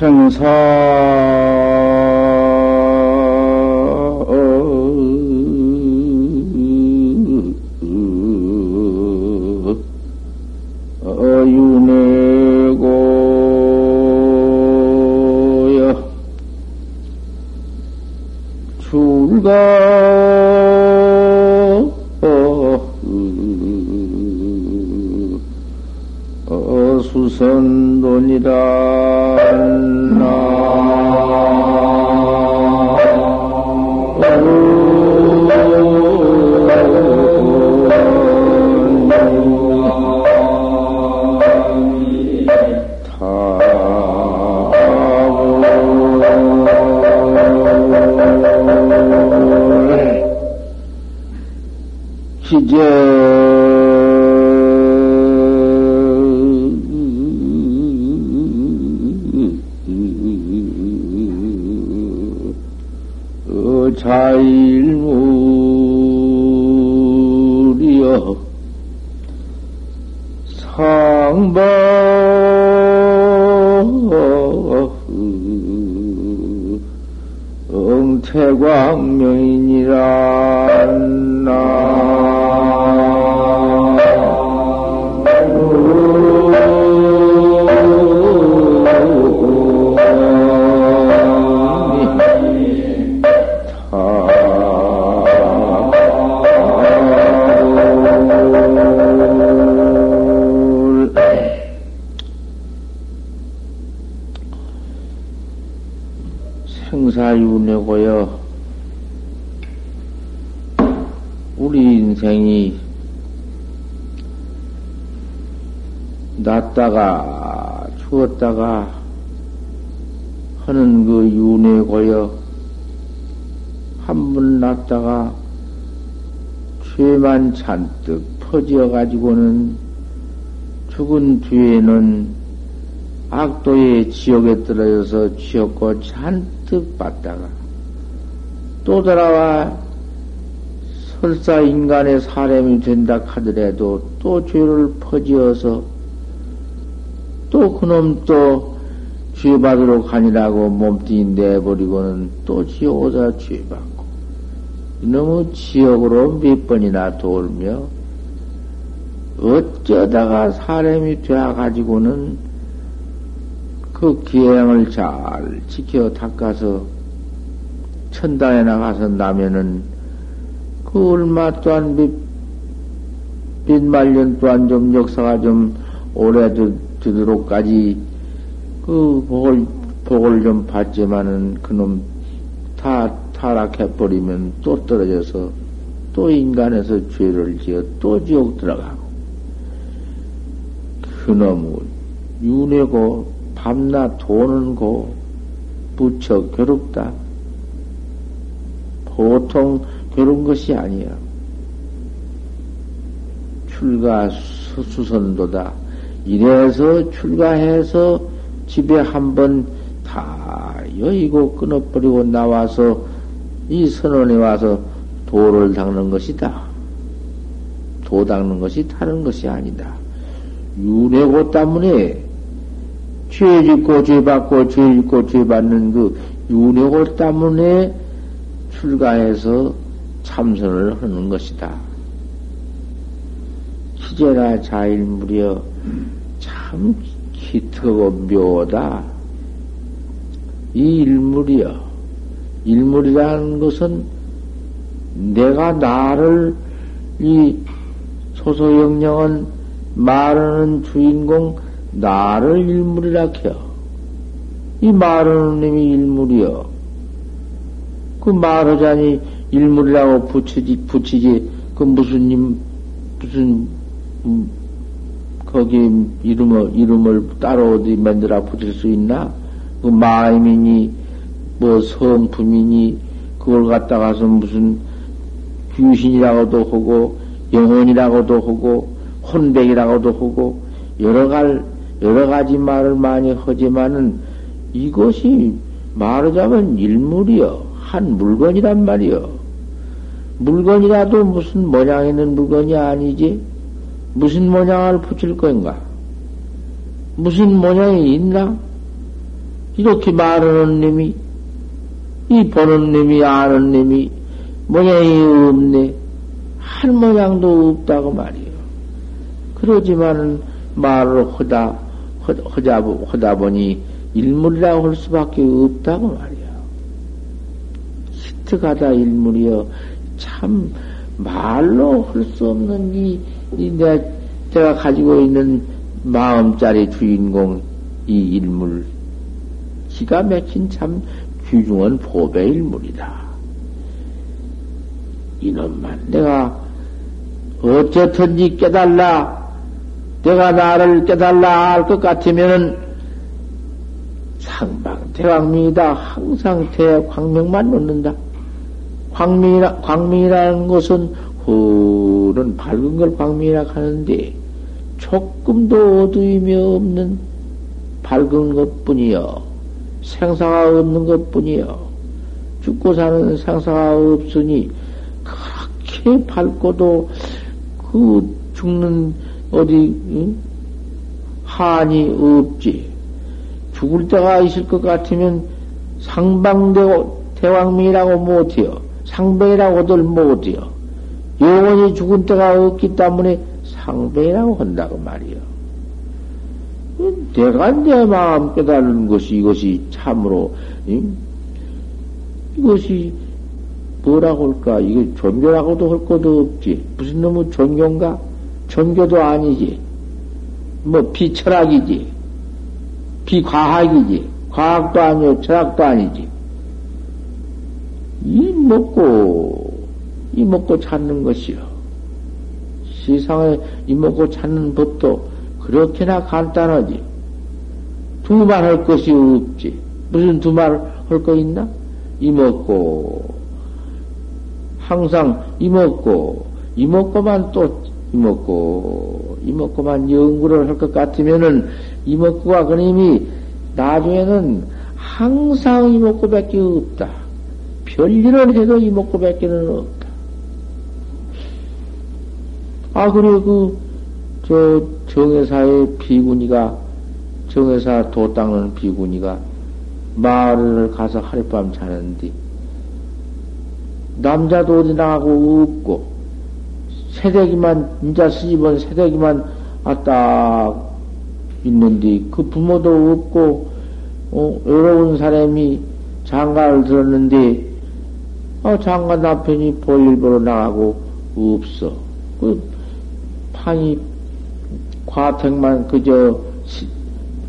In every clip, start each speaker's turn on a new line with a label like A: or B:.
A: 생사 죽었다가 하는 그 윤회고요. 한번 났다가 죄만 잔뜩 퍼지어 가지고는 죽은 뒤에는 악도의 지옥에 떨어져서 지옥고 잔뜩 받다가 또 돌아와 설사 인간의 사람이 된다 하더라도 또 죄를 퍼지어서 또 그놈 또 죄받으러 가니라고 몸뚱이 내버리고는 또 지옥에서 죄받고. 이놈의 지옥으로 몇 번이나 돌며 어쩌다가 사람이 되어가지고는 그 기행을 잘 지켜 닦아서 천당에 나가서 나면은 그 얼마 또한 몇, 몇 말년 또한 좀 역사가 좀 오래 되도록까지 그 복을, 복을 좀 받지만은 그놈 다 타락해버리면 또 떨어져서 또 인간에서 죄를 지어 또 지옥 들어가고 그놈의 윤회고 밤낮 도는 고 무척 괴롭다. 보통 괴로운 것이 아니야. 출가 수선도다. 이래서 출가해서 집에 한번 다 여의고 끊어버리고 나와서 이 선원에 와서 도를 닦는 것이다. 도 닦는 것이 다른 것이 아니다. 윤회고 때문에 죄 짓고 죄 받고 죄 짓고 죄 받는 그 윤회고 때문에 출가해서 참선을 하는 것이다. 기제라 자일 무려 참 기특하고 묘하다. 이 일물이여. 일물이라는 것은 내가 나를 이 소소영령은 말하는 주인공 나를 일물이라 켜. 이 말하는 놈이 일물이여. 그 말하자니 일물이라고 붙이지, 붙이지, 그 무슨, 임, 무슨, 음, 거기 이름을, 이름을 따로 어디 만들어 붙일 수 있나? 그 마임이니, 뭐 성품이니, 그걸 갖다가서 무슨 귀신이라고도 하고, 영혼이라고도 하고, 혼백이라고도 하고, 여러 갈, 여러 가지 말을 많이 하지만은 이것이 말하자면 일물이여. 한 물건이란 말이여. 물건이라도 무슨 모양 있는 물건이 아니지? 무슨 모양을 붙일 건가? 무슨 모양이 있나? 이렇게 말하는 놈이, 이 보는 놈이 아는 놈이 모양이 없네. 할 모양도 없다고 말이요. 그러지만은 말을 하다, 하다, 하다 보니 일물이라고 할 수밖에 없다고 말이야. 히트가다 일물이여. 참, 말로 할 수 없는 이, 이 내, 제가 가지고 있는 마음짜리 주인공, 이 일물. 기가 막힌 참 귀중한 보배 일물이다. 이놈만 내가 어쨌든지 깨달라. 내가 나를 깨달라 할 것 같으면은 상방 대광명이다. 항상 대광명만 놓는다. 광명이라, 광명이라는 것은 흐른 밝은 걸 광명이라 하는데 조금도 어두움이 없는 밝은 것 뿐이요. 생사가 없는 것 뿐이요. 죽고 사는 생사가 없으니 그렇게 밝고도 그 죽는 어디 응? 한이 없지. 죽을 때가 있을 것 같으면 상방되고 대왕명이라고 못해요. 상배이라고들 못해요. 영원히 죽은 때가 없기 때문에 상배이라고 한다고 말이요. 내가 내 마음 깨달은 것이 이것이 참으로 응? 이것이 뭐라고 할까? 이게 종교라고도 할 것도 없지. 무슨 놈의 종교인가? 종교도 아니지. 뭐 비철학이지. 비과학이지. 과학도 아니고 철학도 아니지. 이 먹고, 이 먹고 찾는 것이요. 세상에 이 먹고 찾는 법도 그렇게나 간단하지. 두 말 할 것이 없지. 무슨 두 말 할 거 있나? 이 먹고, 항상 이 먹고, 이 먹고만 또 이 먹고, 이 먹고만 연구를 할 것 같으면은 이 먹고가 그님이 나중에는 항상 이 먹고밖에 없다. 별일을 해도 이 먹고밖에는 없다. 아, 그래, 그, 저, 정회사의 비구니가, 정회사 도 닦는 비구니가 마을을 가서 하룻밤 자는데, 남자도 어디 나가고 없고, 새대기만, 인자 스집은 새대기만 아 딱 있는데, 그 부모도 없고, 어, 외로운 사람이 장가를 들었는데, 어, 장가 남편이 볼일 보러 나가고 없어. 그, 판이, 과택만, 그저, 시,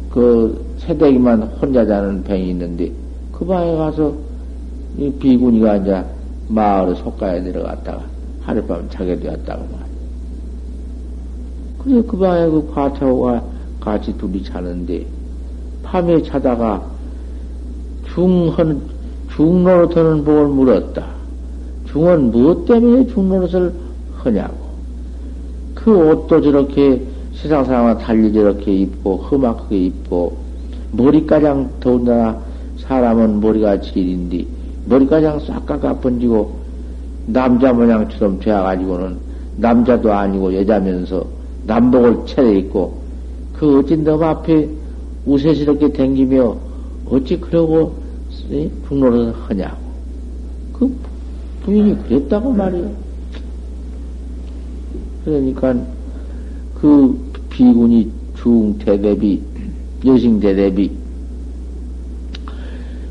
A: 그, 새대기만 혼자 자는 병이 있는데, 그 방에 가서, 이 비구니가 이제 마을에 속가에 내려갔다가 하룻밤 자게 되었다고 말이야. 그래서 그 방에 그 과태호가 같이 둘이 자는데, 밤에 자다가 중헌, 중노릇하는 복을 물었다. 중은 무엇 때문에 중노릇을 하냐고. 그 옷도 저렇게 세상 사람과 달리 저렇게 입고, 험악하게 입고, 머리가장 더군다나 사람은 머리가 질인데, 머리가장 싹 깎아 번지고 남자 모양처럼 되어가지고는 남자도 아니고 여자면서 남복을 차려입고 그 어찌 너무 앞에 우세스럽게 댕기며 어찌 그러고 중로를 하냐고. 그 부인이 그랬다고 말이야. 그러니까 그 비군이 중대대비, 여싱대대비,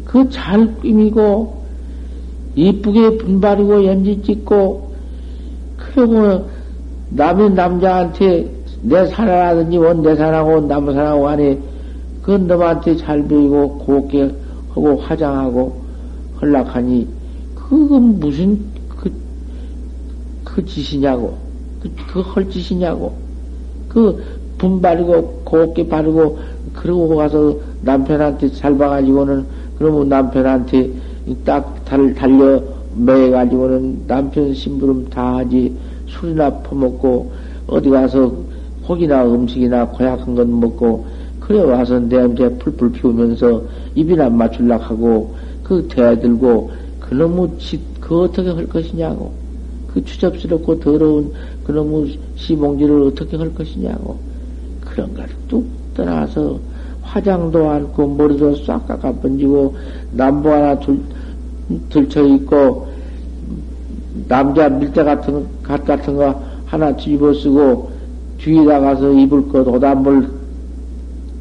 A: 그 잘 꾸미고 이쁘게 분발이고 연지 찍고 그러고 남의 남자한테 내 사랑하든지 원내 사랑하고 남 사랑하고 안에 그 놈한테 잘 보이고 곱게 하고 화장하고 헐락하니 그건 무슨 그, 그 짓이냐고 그, 그 헐짓이냐고. 그 분발이고 곱게 바르고 그러고 가서 남편한테 잘 봐가지고는 그러면 남편한테 딱 달, 달려 매가지고는 남편 심부름 다 하지 술이나 퍼먹고 어디 가서 고기나 음식이나 고약한 것 먹고 그래 와서 냄새 풀풀 피우면서 입이나 맞출락 하고 그 대들고 그놈의 짓, 그 어떻게 할 것이냐고. 그 추접스럽고 더러운 그놈의 시봉지를 어떻게 할 것이냐고 그런 걸 뚝 떠나서 화장도 않고 머리도 싹 깎아 번지고 남보 하나 들, 들쳐 있고 남자 밀대 같은 갓 같은 거 하나 뒤집어 쓰고 뒤에다 가서 입을 것 오단물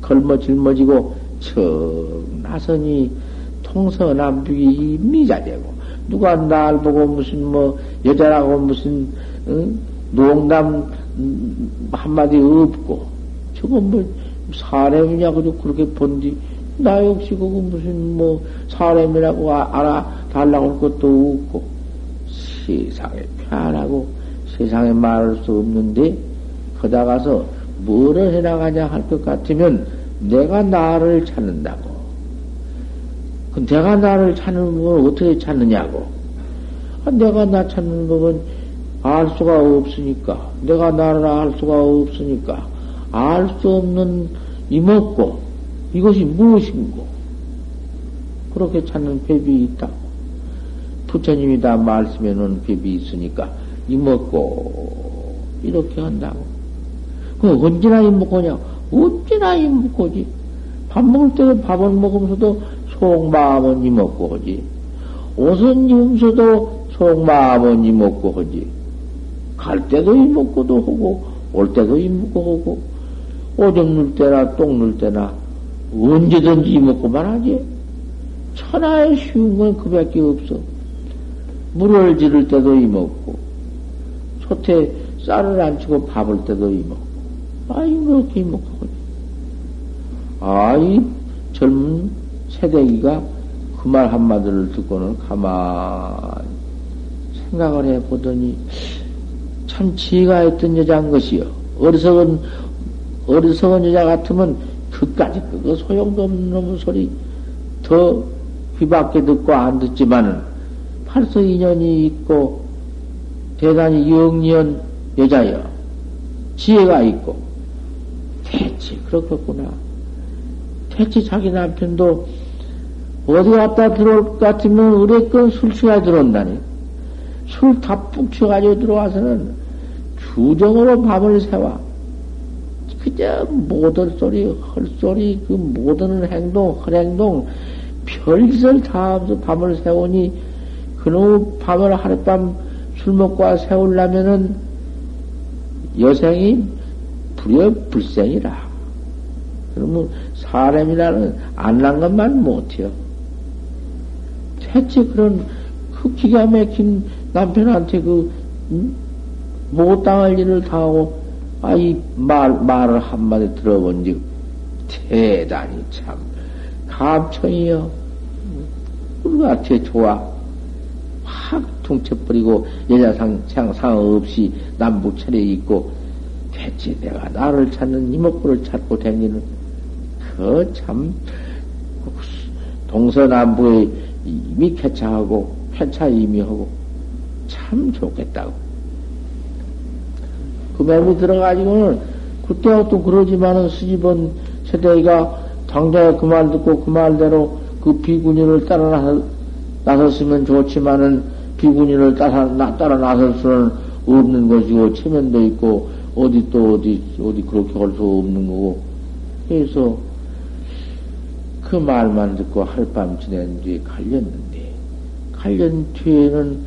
A: 걸머 짊어지고 척 나선이 통서남북이 미자되고 누가 날 보고 무슨 뭐 여자라고 무슨 응? 농담 한마디 없고 저건 뭐 사람이냐고 그렇게 본디 나 역시 그거 무슨 뭐 사람이라고 아, 알아 달라고 할 것도 없고 세상에 편하고 세상에 말할 수 없는데 거다 가서 뭐를 해나가냐 할 것 같으면 내가 나를 찾는다고. 그 내가 나를 찾는 법은 어떻게 찾느냐고. 아, 내가 나 찾는 법은 알 수가 없으니까. 내가 나를 알 수가 없으니까. 알 수 없는 이먹고, 이것이 무엇인고? 그렇게 찾는 법이 있다고. 부처님이 다 말씀해 놓은 법이 있으니까, 이먹고, 이렇게 한다고. 그 언제나 이먹고냐? 언제나 이먹고지. 밥 먹을 때도 밥을 먹으면서도 속마음은 이먹고 하지. 옷은 입으면서도 속마음은 이먹고 하지. 갈 때도 이먹고도 하고, 올 때도 이먹고 하고, 오줌 눌 때나 똥 눌 때나 언제든지 이먹고만 하지. 천하에 쉬운 건 그 밖에 없어. 물을 지를 때도 이먹고, 솥에 쌀을 안 치고 밥을 때도 이먹고, 아이, 그렇게 이먹고. 아이, 젊은 세대기가 그 말 한마디를 듣고는 가만 생각을 해 보더니 참 지혜가 있던 여자인 것이요. 어리석은, 어리석은 여자 같으면 그까지 그거 소용도 없는 놈의 소리 더 귀밖에 듣고 안 듣지만은 벌써 인연이 있고 대단히 영리한 여자여. 지혜가 있고. 대체 그렇겠구나. 대체 자기 남편도 어디 갔다 들어올 것 같으면 의뢰건 술 취가 들어온다니. 술 다 푹 취가지고 들어와서는 주정으로 밤을 새와. 그저 모든 소리, 헐소리, 그 모든 행동, 헐행동, 별짓을 다 하면서 밤을 새우니 그놈 밤을 하룻밤 술 먹고 와 세우려면은 여생이 불여 불생이라. 그러면 사람이라는 안난 것만 못해요. 대체 그런 그 기가 막힌 남편한테 그, 음? 못 당할 일을 당하고, 아, 이 말, 말을 한마디 들어본 즉, 대단히 참, 감청이요. 우리가 되 좋아. 확 퉁쳐버리고, 여자상, 상, 상 없이 남북 차례 있고, 대체 내가 나를 찾는 이목구를 찾고 다니는, 그 참, 동서남북의 이미 쾌차하고, 쾌차 이미 하고, 참 좋겠다고. 그 맴이 들어가지고는, 그때도 그러지만은 수집은 세대가 당장에 그 말 듣고 그 말대로 그 비군인을 따라 나섰으면 좋지만은 비군인을 따라, 나, 따라 나설 수는 없는 것이고, 체면도 있고, 어디 또 어디, 어디 그렇게 할 수 없는 거고. 그래서 그 말만 듣고 하룻밤 지낸 뒤에 갈렸는데, 갈린 뒤에는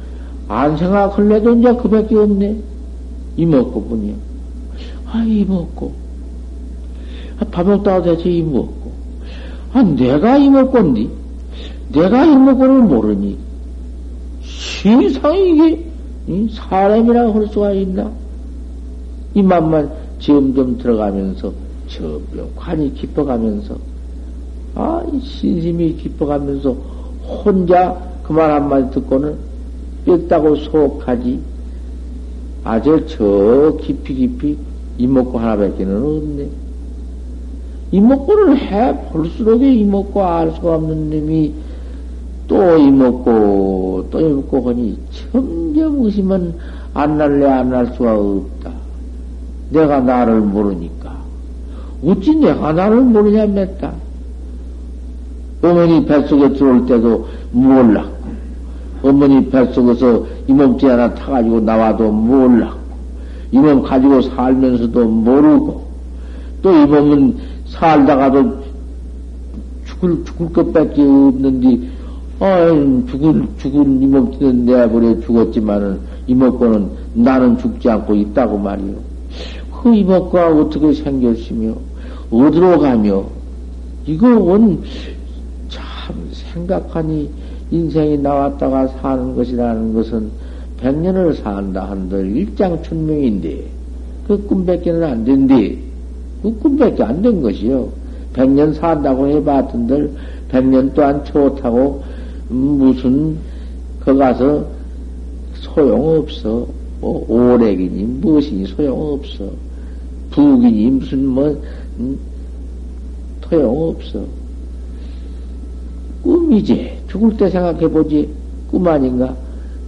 A: 안 생각할래도 이제 그밖에 없네. 이먹고 뿐이야. 아, 이먹고. 아, 밥 먹다가 대체 이먹고. 아, 내가 이먹고인디? 내가 이먹고를 모르니? 세상에 이게, 사람이라고 할 수가 있나? 이 맘만 점점 들어가면서, 점점 관이 깊어가면서, 아, 신심이 깊어가면서 혼자 그 말 한마디 듣고는 뺐다고 속하지. 아주 저 깊이 깊이 이목구 하나밖에는 없네. 이목구를 해 볼수록 이목구 알 수가 없는 놈이 또 이목구 또 이목구 하니 점점 의심은 안 날래 안 날 수가 없다. 내가 나를 모르니까. 어찌 내가 나를 모르냐 맸다. 어머니 뱃속에 들어올 때도 몰랐고, 어머니 뱃속에서 이 몸띠 하나 타가지고 나와도 몰랐고, 이몸 가지고 살면서도 모르고, 또 이 몸은 살다가도 죽을, 죽을 것밖에 없는데, 아, 죽을, 죽은 이 몸띠는 내버려 죽었지만은, 이목구는 나는 죽지 않고 있다고 말이요. 그 이목구가 어떻게 생겼으며, 어디로 가며, 이거 원, 참 생각하니 인생이 나왔다가 사는 것이라는 것은 백년을 산다 한들 일장춘명인데, 그 꿈밖에는 안 된대. 그 꿈밖에 안 된 것이요. 백년 산다고 해봤던들, 백년 또한 좋다고, 무슨, 거 가서 소용없어. 뭐, 오래기니, 무엇이니 소용없어. 부기니, 무슨, 뭐, 음, 소용없어. 꿈이지. 죽을 때 생각해보지. 꿈 아닌가?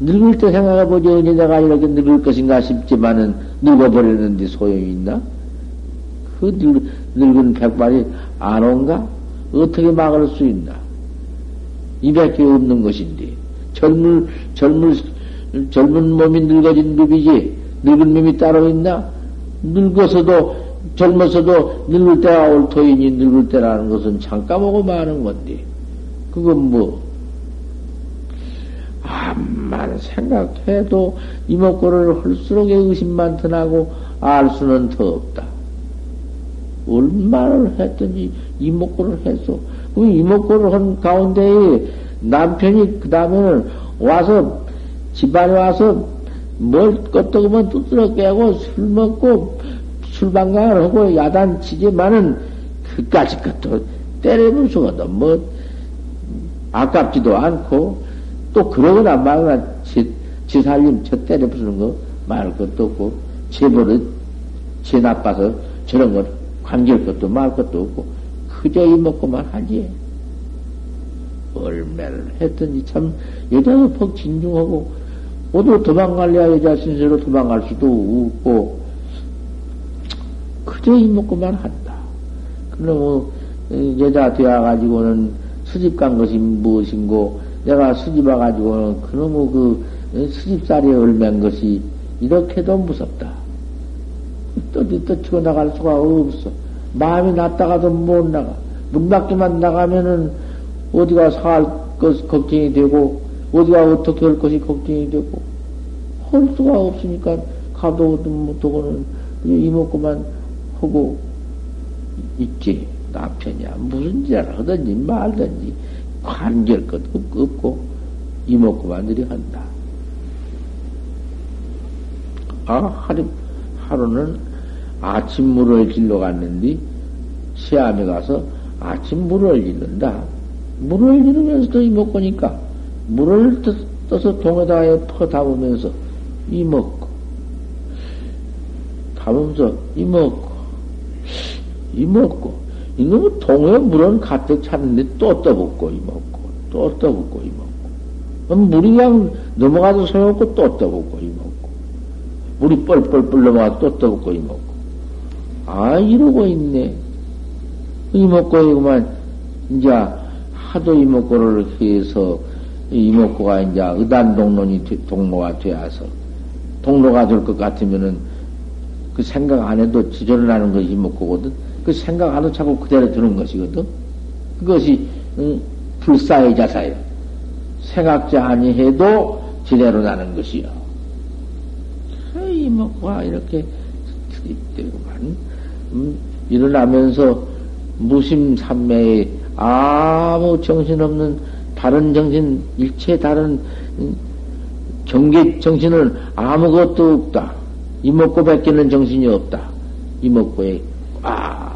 A: 늙을 때 생각해보지. 언제 내가 이렇게 늙을 것인가 싶지만은 늙어버렸는데 소용이 있나? 그 늙, 늙은 백발이 안 온가? 어떻게 막을 수 있나? 이밖에 없는 것인데. 젊을, 젊을, 젊은 몸이 늙어진 눕이지. 늙은 몸이 따로 있나? 늙어서도 젊어서도 늙을 때가 올 터이니 늙을 때라는 것은 잠깐보고 마는 건데, 그건 뭐, 암만 생각해도 이목구를 할수록 의심만 더 나고 알 수는 더 없다. 얼마나 했더니 이목구를 했어. 그 이목구를 한 가운데에 남편이 그 다음에는 와서 집안에 와서 뭘 껐다고만 두드러 깨고 술 먹고 술방강을 하고 야단치지만은 그까지 것도 없다. 뭐, 아깝지도 않고, 또 그러거나 말거나 지, 지 살림 저 때려 부수는 거 말 것도 없고, 제 버릇, 제 나빠서 저런 걸 관계할 것도 말 것도 없고, 그저 이먹고만 하지. 얼마를 했더니 참, 여자도 퍽 진중하고, 어디 도망갈래야 여자 신세로 도망갈 수도 없고, 그저 이먹고만 한다. 그러면 여자 되어가지고는 수집 간 것이 무엇인고, 내가 수집 와가지고는 그놈의 그 수집살이 얼맨 것이 이렇게도 무섭다. 또, 또 치고 나갈 수가 없어. 마음이 났다가도 못 나가. 문 밖에만 나가면은 어디가 살 것 걱정이 되고, 어디가 어떻게 할 것이 걱정이 되고, 할 수가 없으니까 가도 못하고는 이먹고만 하고 있지. 남편이야. 무슨 짓을 하든지 말든지 관계할 것도 없고 이먹고만들이 한다. 아, 하루, 하루는 아침 물을 길러 갔는데 시암에 가서 아침 물을 길른다. 물을 기르면서도 이먹고니까 물을 떠서 동에다가 퍼 담으면서 이먹고 담으면서 이먹고 이먹고 이놈의 동해 물은 가득 찼는데 또 떠붓고 이먹고 또 떠붓고 이먹고. 물이 그냥 넘어가도 소용없고 또 떠붓고 이먹고. 물이 뻘뻘뻘 넘어가도 또 떠붓고 이먹고. 아 이러고 있네. 이먹고 이구만 이제 하도 이먹고를 해서 이먹고가 이제 의단 동론이 동로가 되어서 동로가 될 것 같으면은 그 생각 안 해도 지절을 하는 것이 이먹고거든. 그 생각 안 자꾸 그대로 두는 것이거든. 그것이 응, 불사의 자사예요. 생각자 아니해도 지대로 나는 것이요. 이먹고가 이렇게 트립되고만 음, 일어나면서 무심삼매에 아무 정신없는 다른 정신, 일체 다른 음, 경계 정신은 아무것도 없다. 이먹고 뺏기는 정신이 없다. 이먹고에, 아,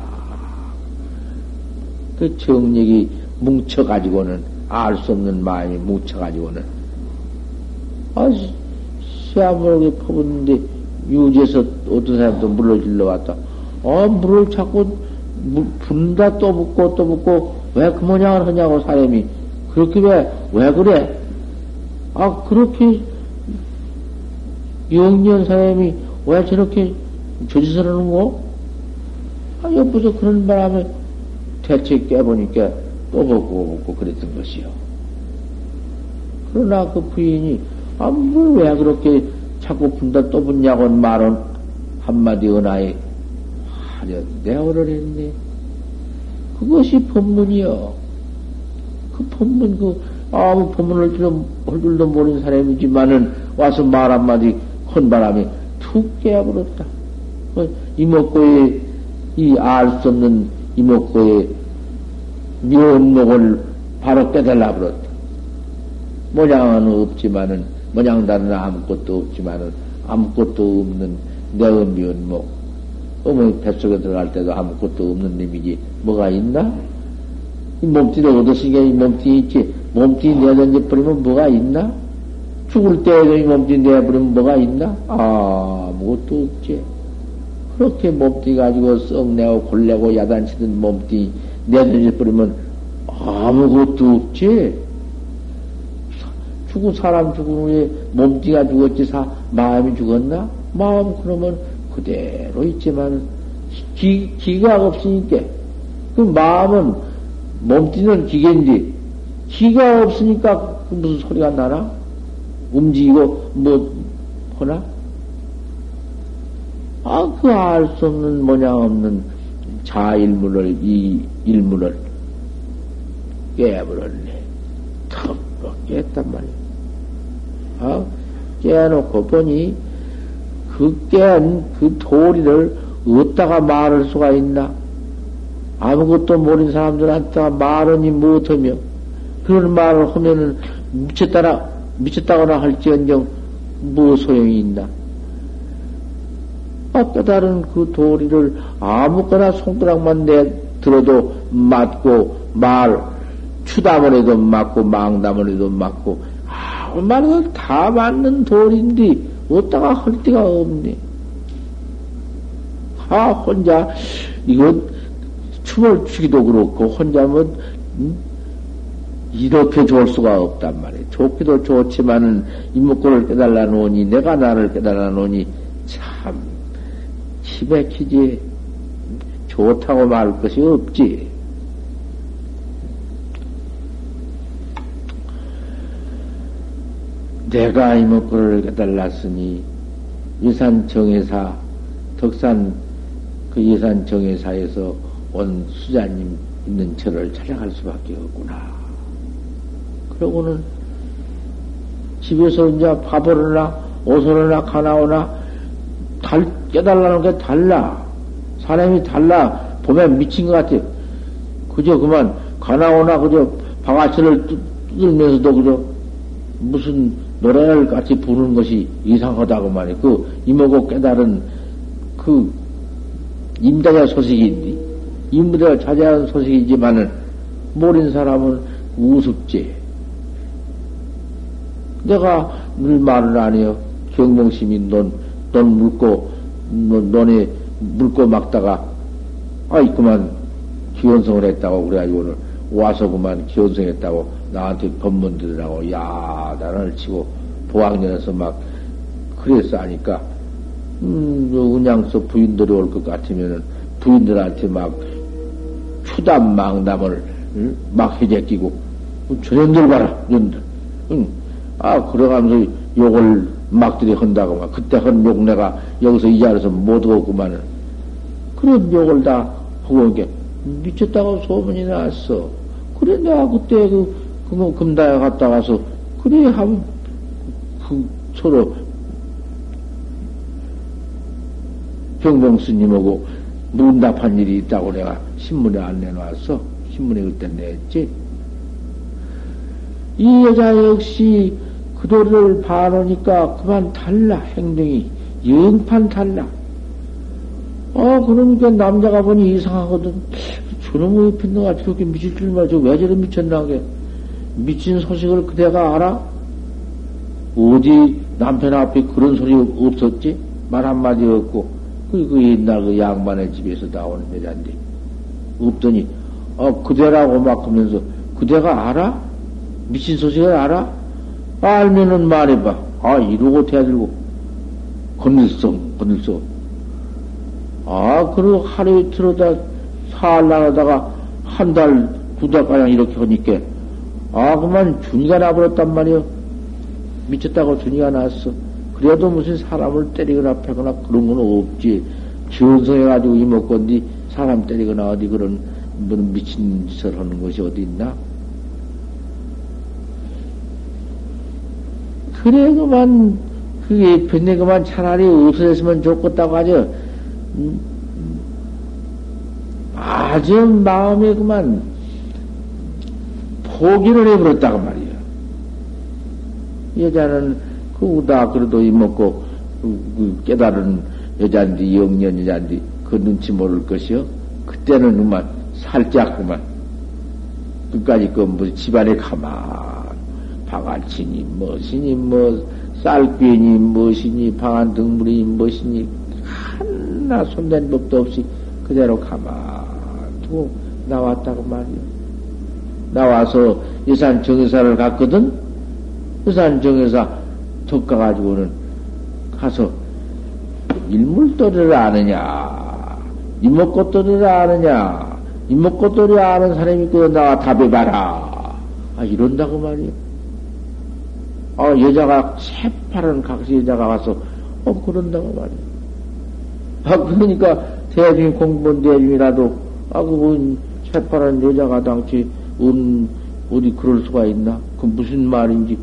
A: 그 정력이 뭉쳐가지고는, 알 수 없는 마음이 뭉쳐가지고는, 아, 시아모르게 퍼붓는데, 유지에서 어떤 사람도 물을 질러 왔다. 아, 물을 자꾸, 분다 또 붓고 또 붓고, 왜 그 모양을 하냐고, 사람이. 그렇게 왜, 왜 그래? 아, 그렇게, 영년 사람이 왜 저렇게 하는 거? 아, 옆에서 그런 바람에 대체 깨보니까 또 보고 보고 그랬던 것이요. 그러나 그 부인이, 아, 뭘왜 그렇게 자꾸 분다 또 분냐고 말은 한마디 은하에 하려 내어를 했네. 그것이 법문이요. 그 법문, 그, 아무 법문을 좀, 할 줄도 모르는 사람이지만은, 와서 말 한마디 헌 바람에 툭 깨어버렸다. 그 이목고의, 이 알 수 없는 이목고의 면목을 바로 깨달아 버렸다. 모양은 없지만은, 모양 다른 아무것도 없지만은, 아무것도 없는 내의 면목. 어머니 뱃속에 들어갈 때도 아무것도 없는 놈이지, 뭐가 있나? 이 몸띠를 얻었으니까 이 몸띠 있지. 몸띠 내던져 버리면 뭐가 있나? 죽을 때에도 이 몸띠 내버리면 뭐가 있나? 아, 무것도 없지. 그렇게 몸띠 가지고 썩 내고 골내고 야단치던 몸띠 내던져 버리면 아무것도 없지. 죽은 사람 죽은 후에 몸띠가 죽었지 사, 마음이 죽었나? 마음 그러면 그대로 있지만 기, 기가 없으니까 그 마음은 몸띠는 기계인데, 기가 없으니까 무슨 소리가 나나? 움직이고, 뭐, 하나? 아, 그 알 수 없는 모양 없는 자일물을, 이 일물을 깨버렸네. 턱 깼단 말이야. 아, 깨놓고 보니, 그 깬 그 도리를 어디다가 말할 수가 있나? 아무것도 모르는 사람들한테 말하니 못하며 그런 말을 하면은 미쳤다라 미쳤다거나 할지언정 뭐 소용이 있나? 아, 깨달은 그 도리를 아무거나 손가락만 내 들어도 맞고 말 추담을 해도 맞고 망담을 해도 맞고 아무 말도 다 맞는 도리인데 어디다가 할 데가 없네. 아 혼자 이건 춤을 추기도 그렇고 혼자면 음? 이렇게 좋을 수가 없단 말이에요. 좋기도 좋지만은 이목구를 깨달아 놓으니 내가 나를 깨달아 놓으니 참 치맥히지 좋다고 말할 것이 없지. 내가 이목구를 깨달았으니 이산 정회사 덕산 그 예산정회사에서 온 수자님 있는 절을 찾아갈 수밖에 없구나. 그러고는 집에서 이제 밥을 하나, 옷을 하나, 가나오나, 달, 깨달라는 게 달라. 사람이 달라. 보면 미친 것 같아. 그저 그만, 가나오나, 그저 방아쇠를 뜯으면서도 그저 무슨 노래를 같이 부르는 것이 이상하다고 말해. 그 이모고 깨달은 그 임자자 소식인데, 인물을 차지하는 소식이지만은 모르는 사람은 우습지. 내가 늘 말을 안 해요. 경몽심이 넌, 넌 물고, 넌, 너네 물고 막다가, 아이, 그만 기원성을 했다고 그래가지고 오늘 와서 그만 기원성했다고 나한테 법문 들으라고 야단을 치고 보학년에서 막 그랬어 하니까, 음, 은양서 부인들이 올 것 같으면은 부인들한테 막 추담 망담을 응? 막 해제끼고 저년들 봐라 년들 응. 아 그래가면서 욕을 막들이 한다고 막 그때 한 욕 내가 여기서 이 자리에서 못 얻었구만은 그런 욕을 다 하고 이게 미쳤다고 소문이 났어 그래 내가 그때 그, 그뭐 금다에 갔다 가서 그래 하면 그 서로 병봉 스님하고 문답한 일이 있다고 내가 신문에 안 내놓았어. 신문에 그때 냈지. 이 여자 역시 그 도리를 봐놓으니까 그만 달라, 행동이. 영판 달라. 어, 그러니까 남자가 보니 이상하거든. 저놈의 편도가 저렇게 미칠 줄 말죠. 왜 저래 미쳤나 게? 미친 소식을 그대가 알아? 어디 남편 앞에 그런 소리 없었지? 말 한마디 없고. 그, 그 옛날 그 양반의 집에서 나오는 여자인데, 없더니, 어, 그대라고 막 하면서, 그대가 알아? 미친 소식을 알아? 알면은 말해봐. 아, 이러고 대들고, 건들성, 건들성. 아, 그리고 하루 이틀로다 살나가다가 한 달, 두 달가량 이렇게 하니까, 아, 그만 준이가 나버렸단 말이요. 미쳤다고 준이가 나왔어. 그래도 무슨 사람을 때리거나 패거나 그런 건 없지. 정성해가지고 이먹건디 사람 때리거나 어디 그런 뭐 미친 짓을 하는 것이 어디 있나? 그래, 그만, 그게 변내 그만 차라리 없어졌으면 좋겠다고 하죠. 음, 아주 마음에 그만 포기를 해버렸다고 말이야. 여자는 그 우다 그래도 이먹고 그, 그 깨달은 여자인데 영년 여자인데 그 눈치 모를 것이요. 그때는 그만 살짝 그만 끝까지 그 무슨 집안에 가만 바가치니 무엇이니 뭐 쌀귀니 무엇이니 방한 등물이 무엇이니 하나 손댄 법도 없이 그대로 가만 두고 나왔다고 말이야. 나와서 여산 정의사를 갔거든? 여산 정의사 턱 가가지고는 가서 일물도리를 아느냐, 이목꽃도리를 아느냐, 이목꽃도리 아는 사람이 있고 나와 답해봐라. 아, 이런다고 말이야. 아, 여자가 새파란 각시 여자가 와서, 어, 그런다고 말이야. 아, 그러니까 대중 공부한 대중이라도, 아, 그분 새파란 여자가 당치, 은, 어디 그럴 수가 있나? 그 무슨 말인지,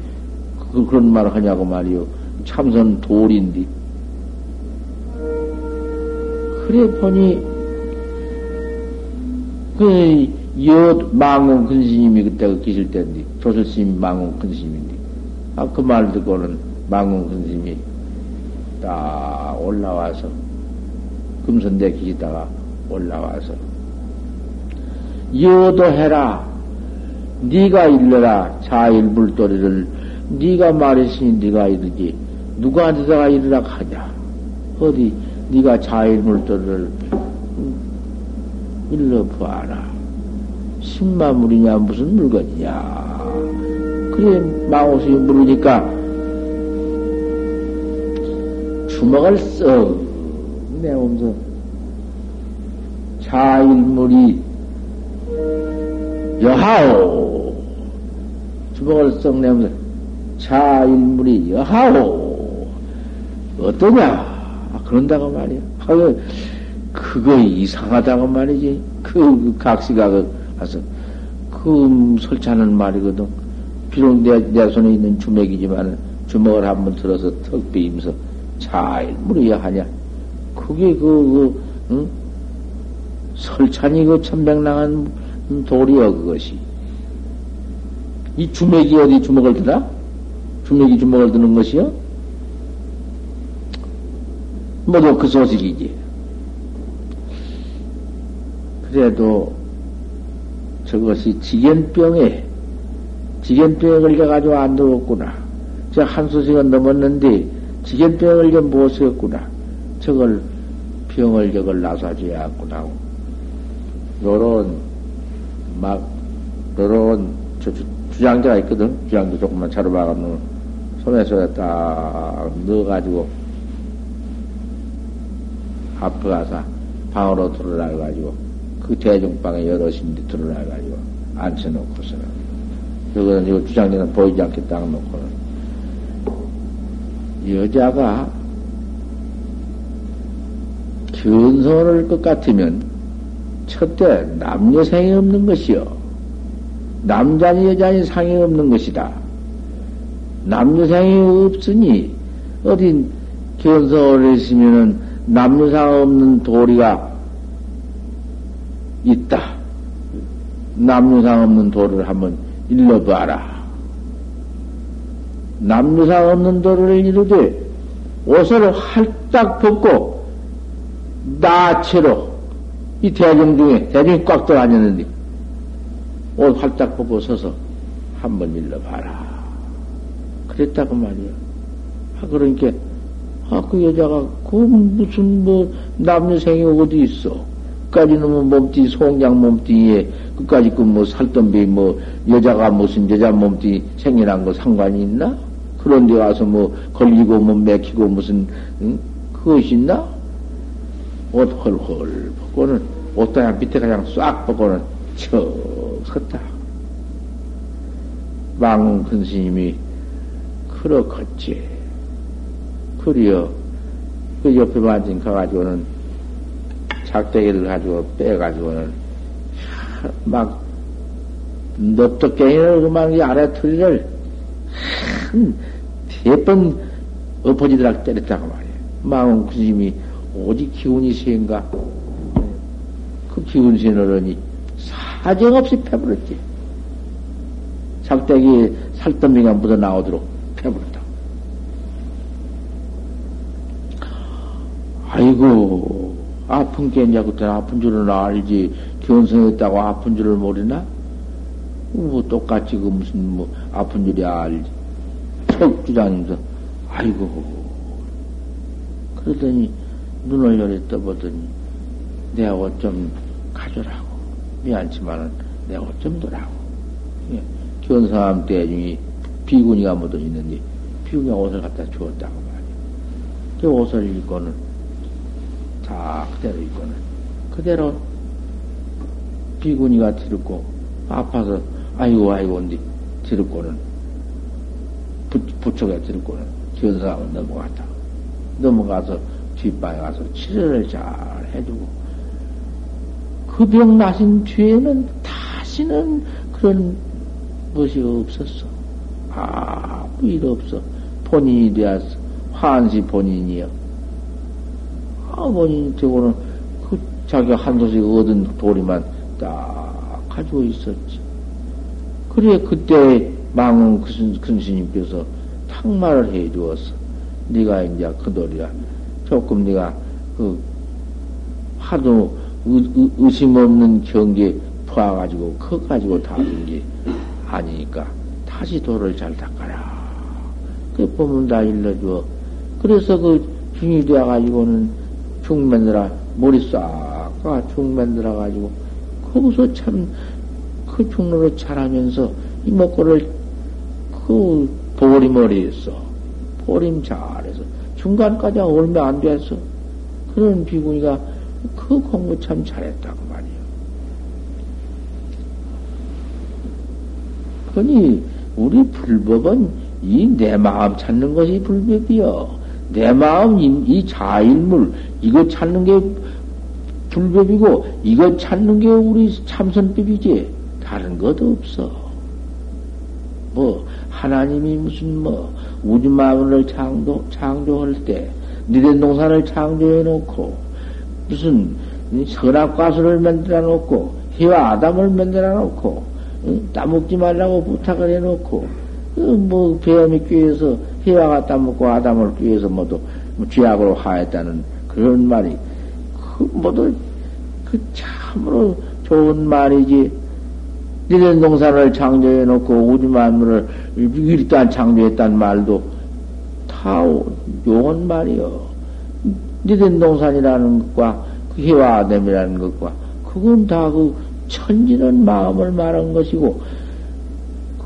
A: 그, 그런 말을 하냐고 말이요. 참선 돌인데. 그래 보니, 그, 여, 망공 큰 스님이 그때 그 계실 때인데, 조실 스님 망공 큰 스님인데, 아, 그 말 듣고는 망공 큰 스님이 딱 올라와서, 금선대 계시다가 올라와서, 여도 해라. 네가 일러라. 자일불도리를 네가 말했으니 네가 이르지. 누구한테다가 이르라 하냐? 어디 네가 자일물도를 일러보아라. 신마물이냐 무슨 물건이냐? 그래 망호수이 물으니까 주먹을 썩 내오면서 자일물이 여하오 주먹을 썩 내면서 자일물이 여하오 어떠냐 아, 그런다고 말이야. 하여 그거 이상하다고 말이지. 그, 그 각시가 그 가서 그 설치하는 말이거든. 비록 내, 내 손에 있는 주맥이지만 주먹을 한번 들어서 턱 베이면서 자일물이 여하냐. 그게 그, 그 응? 설찬이 그 천백랑한 돌이여 그것이. 이 주맥이 어디 주먹을 드나? 주맥이 주먹을 드는 것이요? 모두 그 소식이지. 그래도 저것이 지견병에, 지견병에 걸려가지고 안 들었구나. 저한 소식은 넘었는데, 지견병에 걸려 못 쓰였구나. 저걸, 병을 저걸 나서줘야겠구나. 요런, 막, 요런, 저 주, 주장자가 있거든. 주장자 조금만 차로 박아놓은 손에 손에 딱 넣어가지고, 앞에 가서 방으로 들어나가가지고, 그 대중방에 여럿인데 들어나가지고, 앉혀놓고서는, 여기는 이 주장자는 보이지 않게 딱 놓고는, 여자가 견성을 것 같으면, 첫째, 남녀상이 없는 것이요. 남자니 여자니 상이 없는 것이다. 남녀상이 없으니, 어디 견성을 했으면은 남녀상 없는 도리가 있다. 남녀상 없는 도를 한번 일러봐라. 남녀상 없는 도를 이루되 옷을 활딱 벗고 나체로 이 대중 중에 대중이 꽉 들어앉았는데 옷 활딱 벗고 서서 한번 일러봐라. 그랬다고 말이야. 아, 그러니까 아, 그 여자가, 그 무슨, 뭐, 남녀생이 어디 있어? 끝까지 놈은 몸띠, 송장 몸띠에, 끝까지 그 뭐, 살던비, 뭐, 여자가 무슨 여자 몸띠 생겨난 거 상관이 있나? 그런 데 와서 뭐, 걸리고, 뭐, 맥히고, 무슨, 응? 그것이 있나? 옷 헐헐 벗고는, 옷다야 밑에 그냥 싹 벗고는, 척 섰다. 망큰 스님이, 그렇겠지. 그리어 그 옆에 만진 가가지고는 작대기를 가지고 빼가지고는 막 넙덕갱이를 그만 이 아래 털리를 한세번 엎어지더라 때렸다고 말이야. 망원 그님이 오직 기운이 세인가? 그 기운 센 어른이 사정없이 패버렸지. 작대기 살더미가 묻어 나오도록 패버렸다. 아이고, 아픈 게 이제 그때 아픈 줄은 알지. 견성했다고 아픈 줄을 모르나? 뭐 똑같이 그 무슨 뭐 아픈 줄이 알지. 척 주장면서 아이고. 그러더니 눈을 열에 떠보더니 내 옷 좀 가져라고. 미안치만은 내 옷 좀 더라고. 예. 견성함 때 중에 비구니가 묻어 있는데 비구니가 옷을 갖다 주었다고 말이야. 그 옷을 입고는 다 그대로 입고는 그대로 비구니가 들었고 아파서 아이고 아이고 온디 들었고는 부처가 들었고는 견성함을 넘어갔다. 넘어가서 뒷방에 가서 치료를 잘 해주고 그 병 나신 뒤에는 다시는 그런 것이 없었어. 아무 일 없어. 본인이 되었어. 환시 본인이여. 아, 본인이 되고는 그 자기가 한 소식 얻은 도리만 딱 가지고 있었지. 그래, 그때 망원 큰 스님께서 탁말을 해 주었어. 네가 이제 그 도리야. 조금 네가 그 하도 의, 의 심 없는 경계 포와가지고 그거 가지고 다룬 게 아니니까 다시 돌을 잘 닦아라. 그 보면 다 일러줘. 그래서 그 중이 되어가지고는 중맨들아 머리 싹가 중맨들어 가지고 거기서 참 그 중로를 잘하면서 이목구를 그 보리머리 했어. 보림 잘해서 중간까지 얼마 안 됐어. 그런 비구니가 그 공부 참 잘했다고 말이야. 그니 우리 불법은 이 내 마음 찾는 것이 불법이여. 내 마음 이 자일물 이거 찾는 게 불법이고 이거 찾는 게 우리 참선법이지. 다른 것도 없어. 뭐 하나님이 무슨 뭐 우주 마음을 창조 창조할 때 니된 동산을 창조해 놓고 무슨 선악과수를 만들어 놓고 해와 아담을 만들어 놓고 따먹지 말라고 부탁을 해 놓고 뭐 배엄이 꾀해서 해와가 따먹고 아담을 꾀해서 뭐도 뭐 죄악으로 하였다는 그런 말이 그 모두 그 참으로 좋은 말이지. 니네 동산을 창조해 놓고 우주 만물을 일단 창조했단 말도 다 용한 말이요. 니네 동산이라는 것과 그 해와 아담이라는 것과 그건 다 그 천지는 마음을 말한 것이고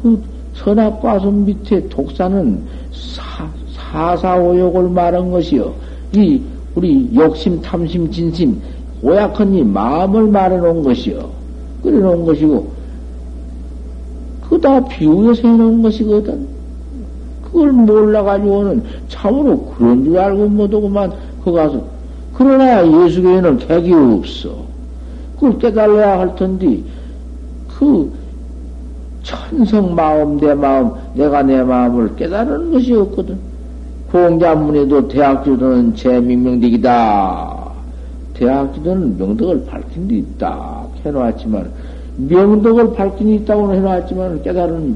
A: 그 선악과수 밑에 독사는 사, 사사오욕을 말한 것이요. 이 우리 욕심, 탐심, 진심, 오약한 이 마음을 말해놓은 것이요. 그래놓은 것이고, 그다 비유해서 해놓은 것이거든. 그걸 몰라가지고는 참으로 그런 줄 알고 못하고만 그 가서. 그러나 예수교에는 객이 없어. 그걸 깨달아야 할 텐데, 그 천성 마음, 내 마음, 내가 내 마음을 깨달은 것이 없거든. 공자문에도 대학주도는 제 명명득이다. 대학주도는 명덕을 밝힌 데 있다. 해놓았지만, 명덕을 밝힌 데 있다고는 해놓았지만, 깨달은,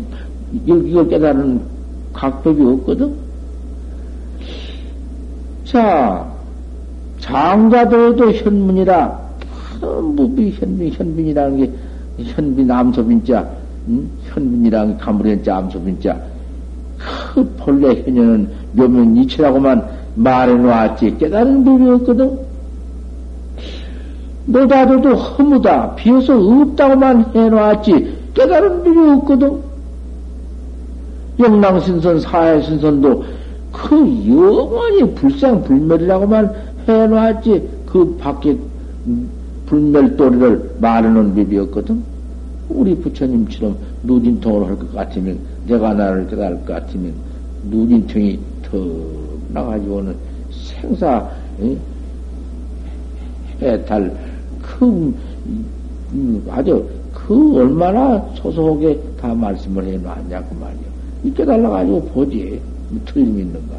A: 이걸 깨달은 각법이 없거든? 자, 장가도에도 현문이라, 무비 현빈, 현빈이라는 게, 현빈 암소빈자, 음? 현빈이라는 게 가물현자 암소빈자, 그 본래 현녀는 묘명이치라고만 말해놓았지 깨달은 법이 없거든. 노다도도 허무다 비어서 없다고만 해놓았지 깨달은 법이 없거든. 영랑신선 사해신선도 그 영원히 불생불멸이라고만 해놓았지 그 밖에 불멸도리를 말하는 법이 없거든. 우리 부처님처럼 누진통을 할 것 같으면 내가 나를 깨달을 것 같으면 누진통이 턱 나가지고는 생사 해탈 그 아주 그 얼마나 소소하게 다 말씀을 해놨냐고 말이야. 이 깨달아가지고 보지. 틀림이 있는가?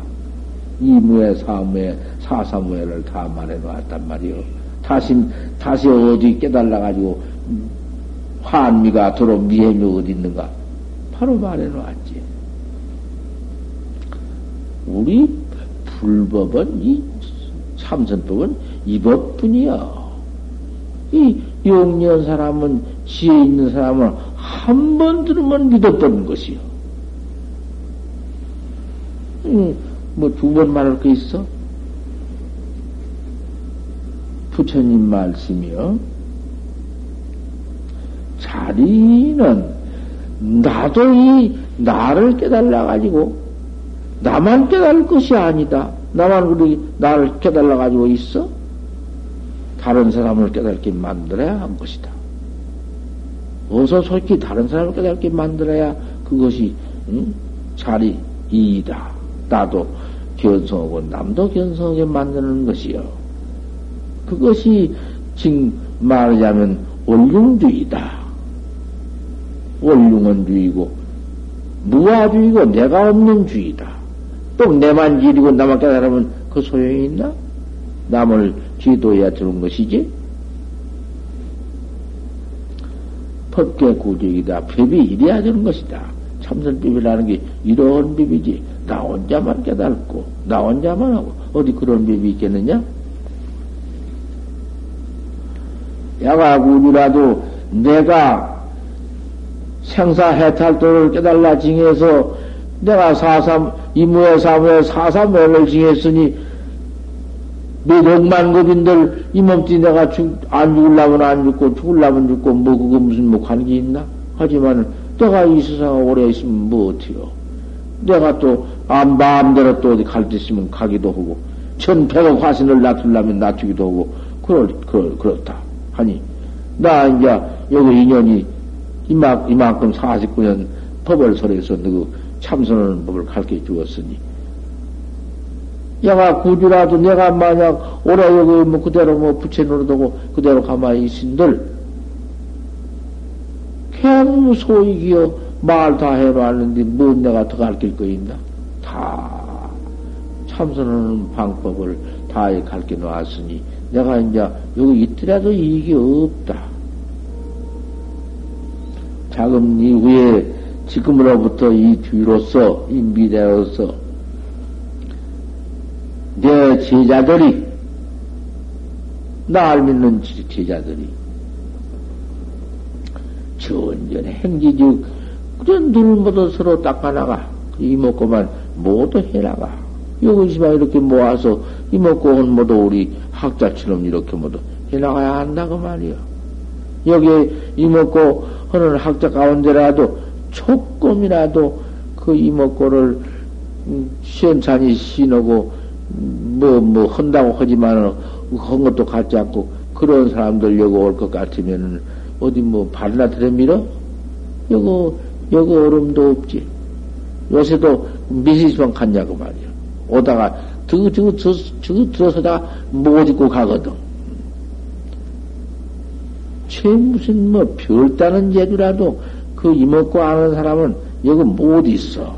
A: 이무에 사무에 사사무에를 다 말해 놨단 말이요. 다시 다시 어디 깨달라 가지고 환미가 도로 미해미 어디 있는가? 바로 말해 놨지. 우리 불법은 이 참선법은 이 법뿐이야. 이 용년 사람은 지혜 있는 사람은 한 번 들으면 믿어버는 것이요. 뭐두 번 말할 거 있어? 부처님 말씀이요. 자리는 나도 이 나를 깨달아 가지고 나만 깨달을 것이 아니다. 나만 우리 나를 깨달아 가지고 있어? 다른 사람을 깨달게 만들어야 한 것이다. 어서 솔직히 다른 사람을 깨달게 만들어야 그것이 응? 자리 이이다. 나도 견성하고 남도 견성하게 만드는 것이요. 그것이 지금 말하자면 원륭주의다. 원륭은 주의고 무아주의고 내가 없는 주의다. 또 내만 지리고 나만 깨달으면 그 소용이 있나? 남을 지도해야 되는 것이지? 법계 구직이다. 법이 이래야 되는 것이다. 참선법이라는 게 이런 법이지. 나 혼자만 깨닫고, 나 혼자만 하고, 어디 그런 법이 있겠느냐? 야가구니라도 내가 생사 해탈도를 깨달라 징해서 내가 사삼, 이무의 사무의 사삼회를 징했으니 몇 억만 급인들 이 몸띠 내가 죽, 안 죽을라면 안 죽고 죽을라면 죽고 뭐 그거 무슨 뭐 관계 있나? 하지만 내가 이 세상에 오래 있으면 뭐 어때요? 내가 또 아, 마음대로 또 어디 갈 데 있으면 가기도 하고 천백억 화신을 낮추려면 낮추기도 하고 그럴, 그럴, 그렇다 하니 나 이제 여기 인연이 이만, 이만큼 49년 법을 설해서 너그 참선하는 법을 가르쳐 주었으니 야가 구주라도 내가 만약 오래 여기 뭐 그대로 뭐 부채 노릇하고 그대로 가만히 있은들 그냥 소이기여 말 다 해봤는데 뭔 내가 더 가르칠 거 있나? 다 참선하는 방법을 다 가르쳐 놨으니 내가 이제 여기 있더라도 이익이 없다. 자금 이후에 지금으로부터 이 뒤로서 이 미래로서 내 제자들이 날 믿는 제자들이 전전 행지즉 그런 눈을 서로 닦아나가 이먹고만 모두 해나가. 이것이만 이렇게 모아서 이먹고는 모두 우리 학자처럼 이렇게 모두 해나가야 한다 그 말이요 여기에 이먹고 하는 학자 가운데라도 조금이라도 그 이먹고를 음, 시원찮이 신하고 뭐, 뭐, 한다고 하지만, 한 것도 같지 않고, 그런 사람들 여기 올것 같으면은, 어디 뭐, 발이나 들여밀어? 여기, 여기 얼음도 없지. 요새도 미시지만 갔냐고 말이야. 오다가, 저거, 저거, 저, 저거 들어서다가 못 입고 가거든. 쟤 무슨 뭐, 별다른 제주라도 그 이먹고 아는 사람은 여기 못 있어.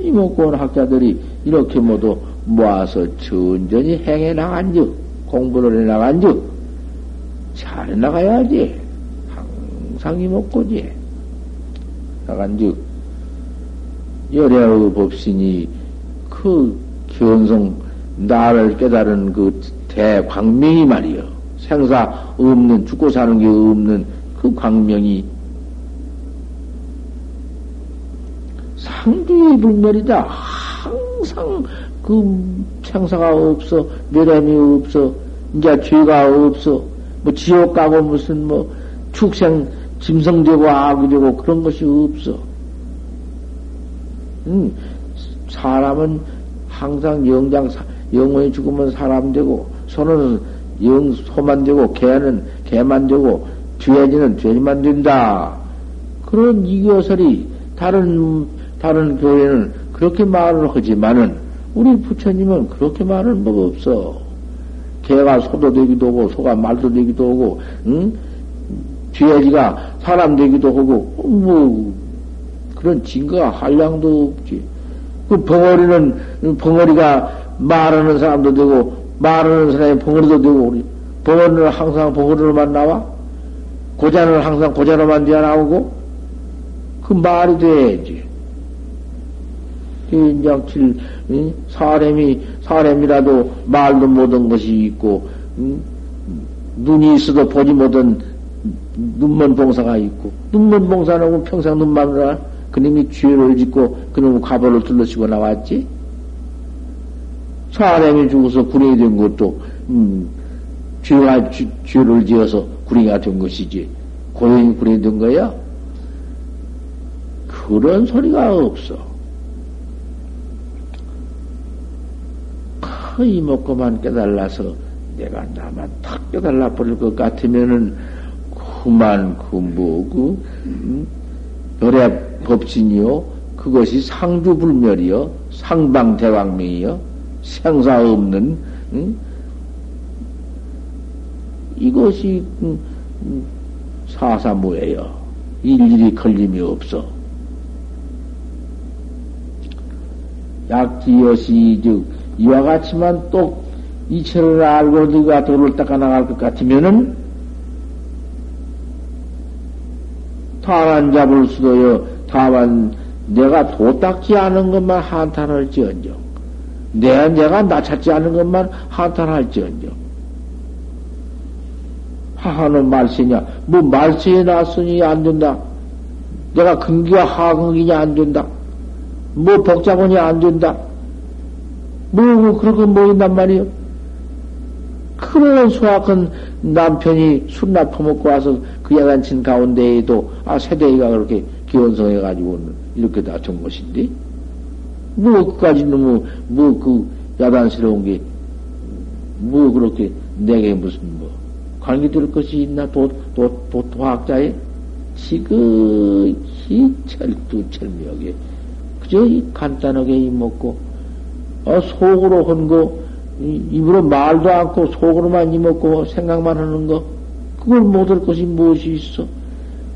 A: 이먹고 온 학자들이 이렇게 모두 모아서 천천히 행해 나간 즉, 공부를 해 나간 즉, 잘 나가야지. 항상 이먹고지. 나간 즉, 열애의 법신이 그 견성, 나를 깨달은 그 대광명이 말이요. 생사 없는, 죽고 사는 게 없는 그 광명이 상주의 불멸이다. 항상 그 생사가 없어, 멸함이 없어, 이제 죄가 없어, 뭐 지옥 가고 무슨 뭐 축생 짐승되고 악이 되고 그런 것이 없어. 음, 사람은 항상 영장, 영원히 죽으면 사람 되고, 소는 영, 소만 되고, 개는 개만 되고, 죄지는 죄만 된다. 그런 이교설이 다른, 다른 교회는 그렇게 말을 하지만은 우리 부처님은 그렇게 말은 뭐가 없어. 개가 소도 되기도 하고 소가 말도 되기도 하고 응? 쥐해지가 사람 되기도 하고 뭐 그런 증거가 한량도 없지. 그 벙어리는, 벙어리가 말하는 사람도 되고, 말하는 사람이 벙어리도 되고, 우리 벙어리는 항상 벙어리로만 나와? 고자는 항상 고자로만 되어 나오고, 그 말이 돼야지. 인장칠, 사람이, 사람이라도 말도 못한 것이 있고, 눈이 있어도 보지 못한 눈먼 봉사가 있고, 눈먼 봉사는 평생 눈만으로 그놈이 죄를 짓고 그놈의 과보를 둘러치고 나왔지? 사람이 죽어서 구렁이 된 것도, 음, 죄가, 죄, 죄를 지어서 구렁이가 된 것이지. 고양이 구렁이 된 거야? 그런 소리가 없어. 그 이먹고만 깨달아서 내가 나만 탁 깨달아 버릴 것 같으면은 그만 그, 음, 별의 법신이요 그것이 상주불멸이요 상방대왕명이요 생사 없는 음? 이것이 음, 음, 사사무예요. 일일이 걸림이 없어. 약지여시 즉 이와 같이만 또 이체를 알고 네가 도를 닦아 나갈 것 같으면은 타란 잡을 수도요. 다만 내가 도 닦지 않은 것만 한탄할지언정 내 내가 나찾지 않은 것만 한탄할지언정. 하하는 말세냐? 뭐 말세에 났으니 안 된다. 내가 근기와 하근기냐 안 된다. 뭐 복잡하니 안 된다. 뭐, 뭐 그런 건뭐 있단 말이요. 그런 수학은 남편이 술나 퍼먹고 와서 그 야단친 가운데에도 아 세대가 그렇게 기원성해가지고 이렇게 다준 것인데 뭐 그까지 너무 뭐 그 야단스러운 게 뭐 그렇게 내게 무슨 뭐 관계 될 것이 있나 도도 도학자의 지극히 철두철미하게 그저 이 간단하게 이먹고 어 속으로 한거 입으로 말도 않고 속으로만 이먹고 생각만 하는 거, 그걸 못할 것이 무엇이 있어?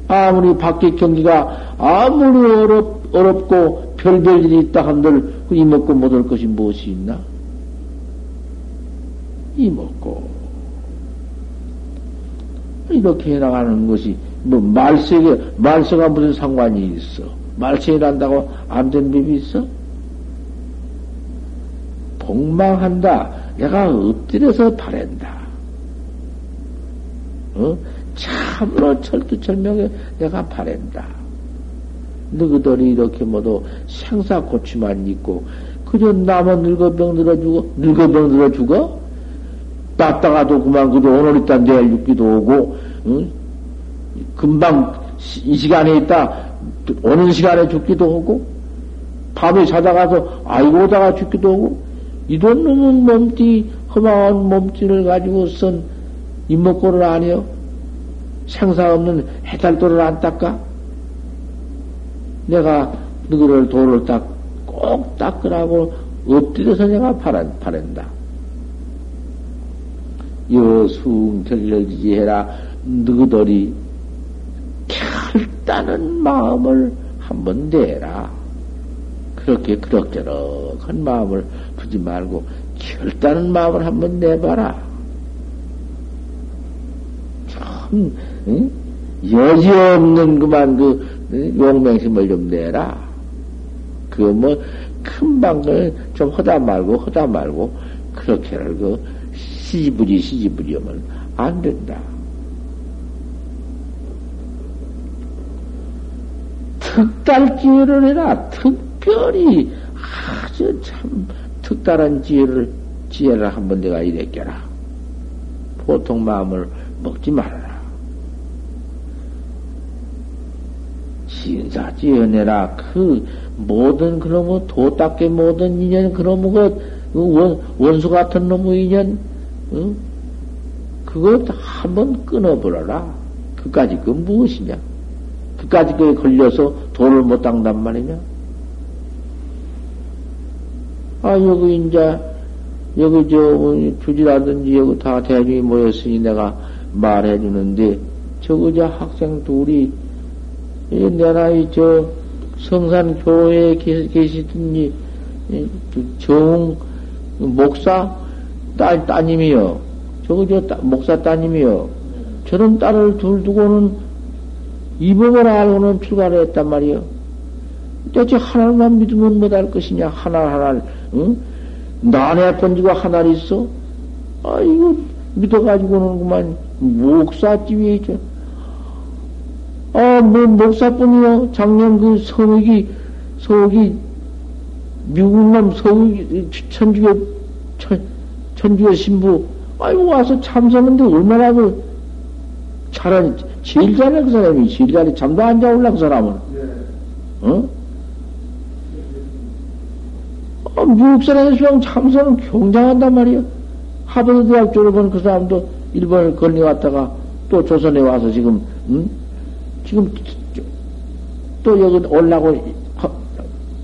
A: 아무리 밖에 경기가 아무리 어렵, 어렵고 별별 일이 있다 한들 그 이먹고 못할 것이 무엇이 있나? 이먹고. 이렇게 해나가는 것이, 뭐, 말세에, 말세가 무슨 상관이 있어? 말세에 난다고 안 된 법이 있어? 복망한다. 내가 엎드려서 바란다. 어? 참으로 철두철명에 내가 바란다. 너희들이 이렇게 모두 생사 고치만 있고, 그저 남은 늙어병 들어 죽어? 늙어병 들어 죽어? 땄다가도 그만 그저 오늘 있다 내일 죽기도 오고, 응? 금방 이 시간에 있다 오는 시간에 죽기도 오고, 밤에 자다가서 아이고 오다가 죽기도 오고, 이런 놈은 몸띠, 험한 몸띠를 가지고 쓴 임목고를 아니요? 생사 없는 해달도를 안 닦아? 내가 누구를 도를 딱, 꼭 닦으라고 엎드려서 내가 바란, 바란다. 여숭결렬지해라 너희들이 결단은 마음을 한번 내라. 그렇게 그럭저럭한 마음을 두지 말고 결단한 마음을 한번 내봐라. 참 응? 여지 없는 그만 그 용맹심을 좀 내라. 그 뭐 금방 좀 허다 말고 허다 말고 그렇게를 그 시지부지 하면 안 된다. 특달지혜를 해라. 특별히 아주 참 특별한 지혜를, 지혜를 한번 내가 이랬겨라. 보통 마음을 먹지 말아라. 신사지연해라. 그 모든 그놈의 도닦게 모든 인연 그놈의 그 원, 원수 같은 놈의 인연 어? 그것 한번 끊어버려라. 그까지 그 무엇이냐? 그까지 그에 걸려서 돈을 못 닦단 말이냐? 아, 여기 이제, 여기 저, 주지라든지 여기 다 대중이 모였으니 내가 말해 주는데, 저거 저 학생 둘이, 내 나이 저 성산 교회에 계시더니, 정, 목사, 딸, 따님이요. 저거 저 따, 목사 따님이요. 저런 딸을 둘 두고는 이법을 알고는 출가를 했단 말이요. 대체 하나만 믿으면 못할 것이냐? 하나 하나, 응? 난해 번지고 하나를 있어? 아, 이거 믿어가지고는 그만 목사집이 있죠. 아, 뭐, 목사뿐이요. 작년 그 서욱이, 서욱이, 미국 놈 서욱이, 천주교, 천, 천주교 신부, 아이고, 와서 참석는데 얼마나 그, 잘한, 제일 잘해, 그 사람이. 제일 잘해. 잠도 안 자올라, 그 사람은. 어? 아, 미국 사람의 수영 참선은 경장한단 말이야. 하버드 대학 졸업한 그 사람도 일본을 건너왔다가 또 조선에 와서 지금, 응? 지금 또 여기 올라고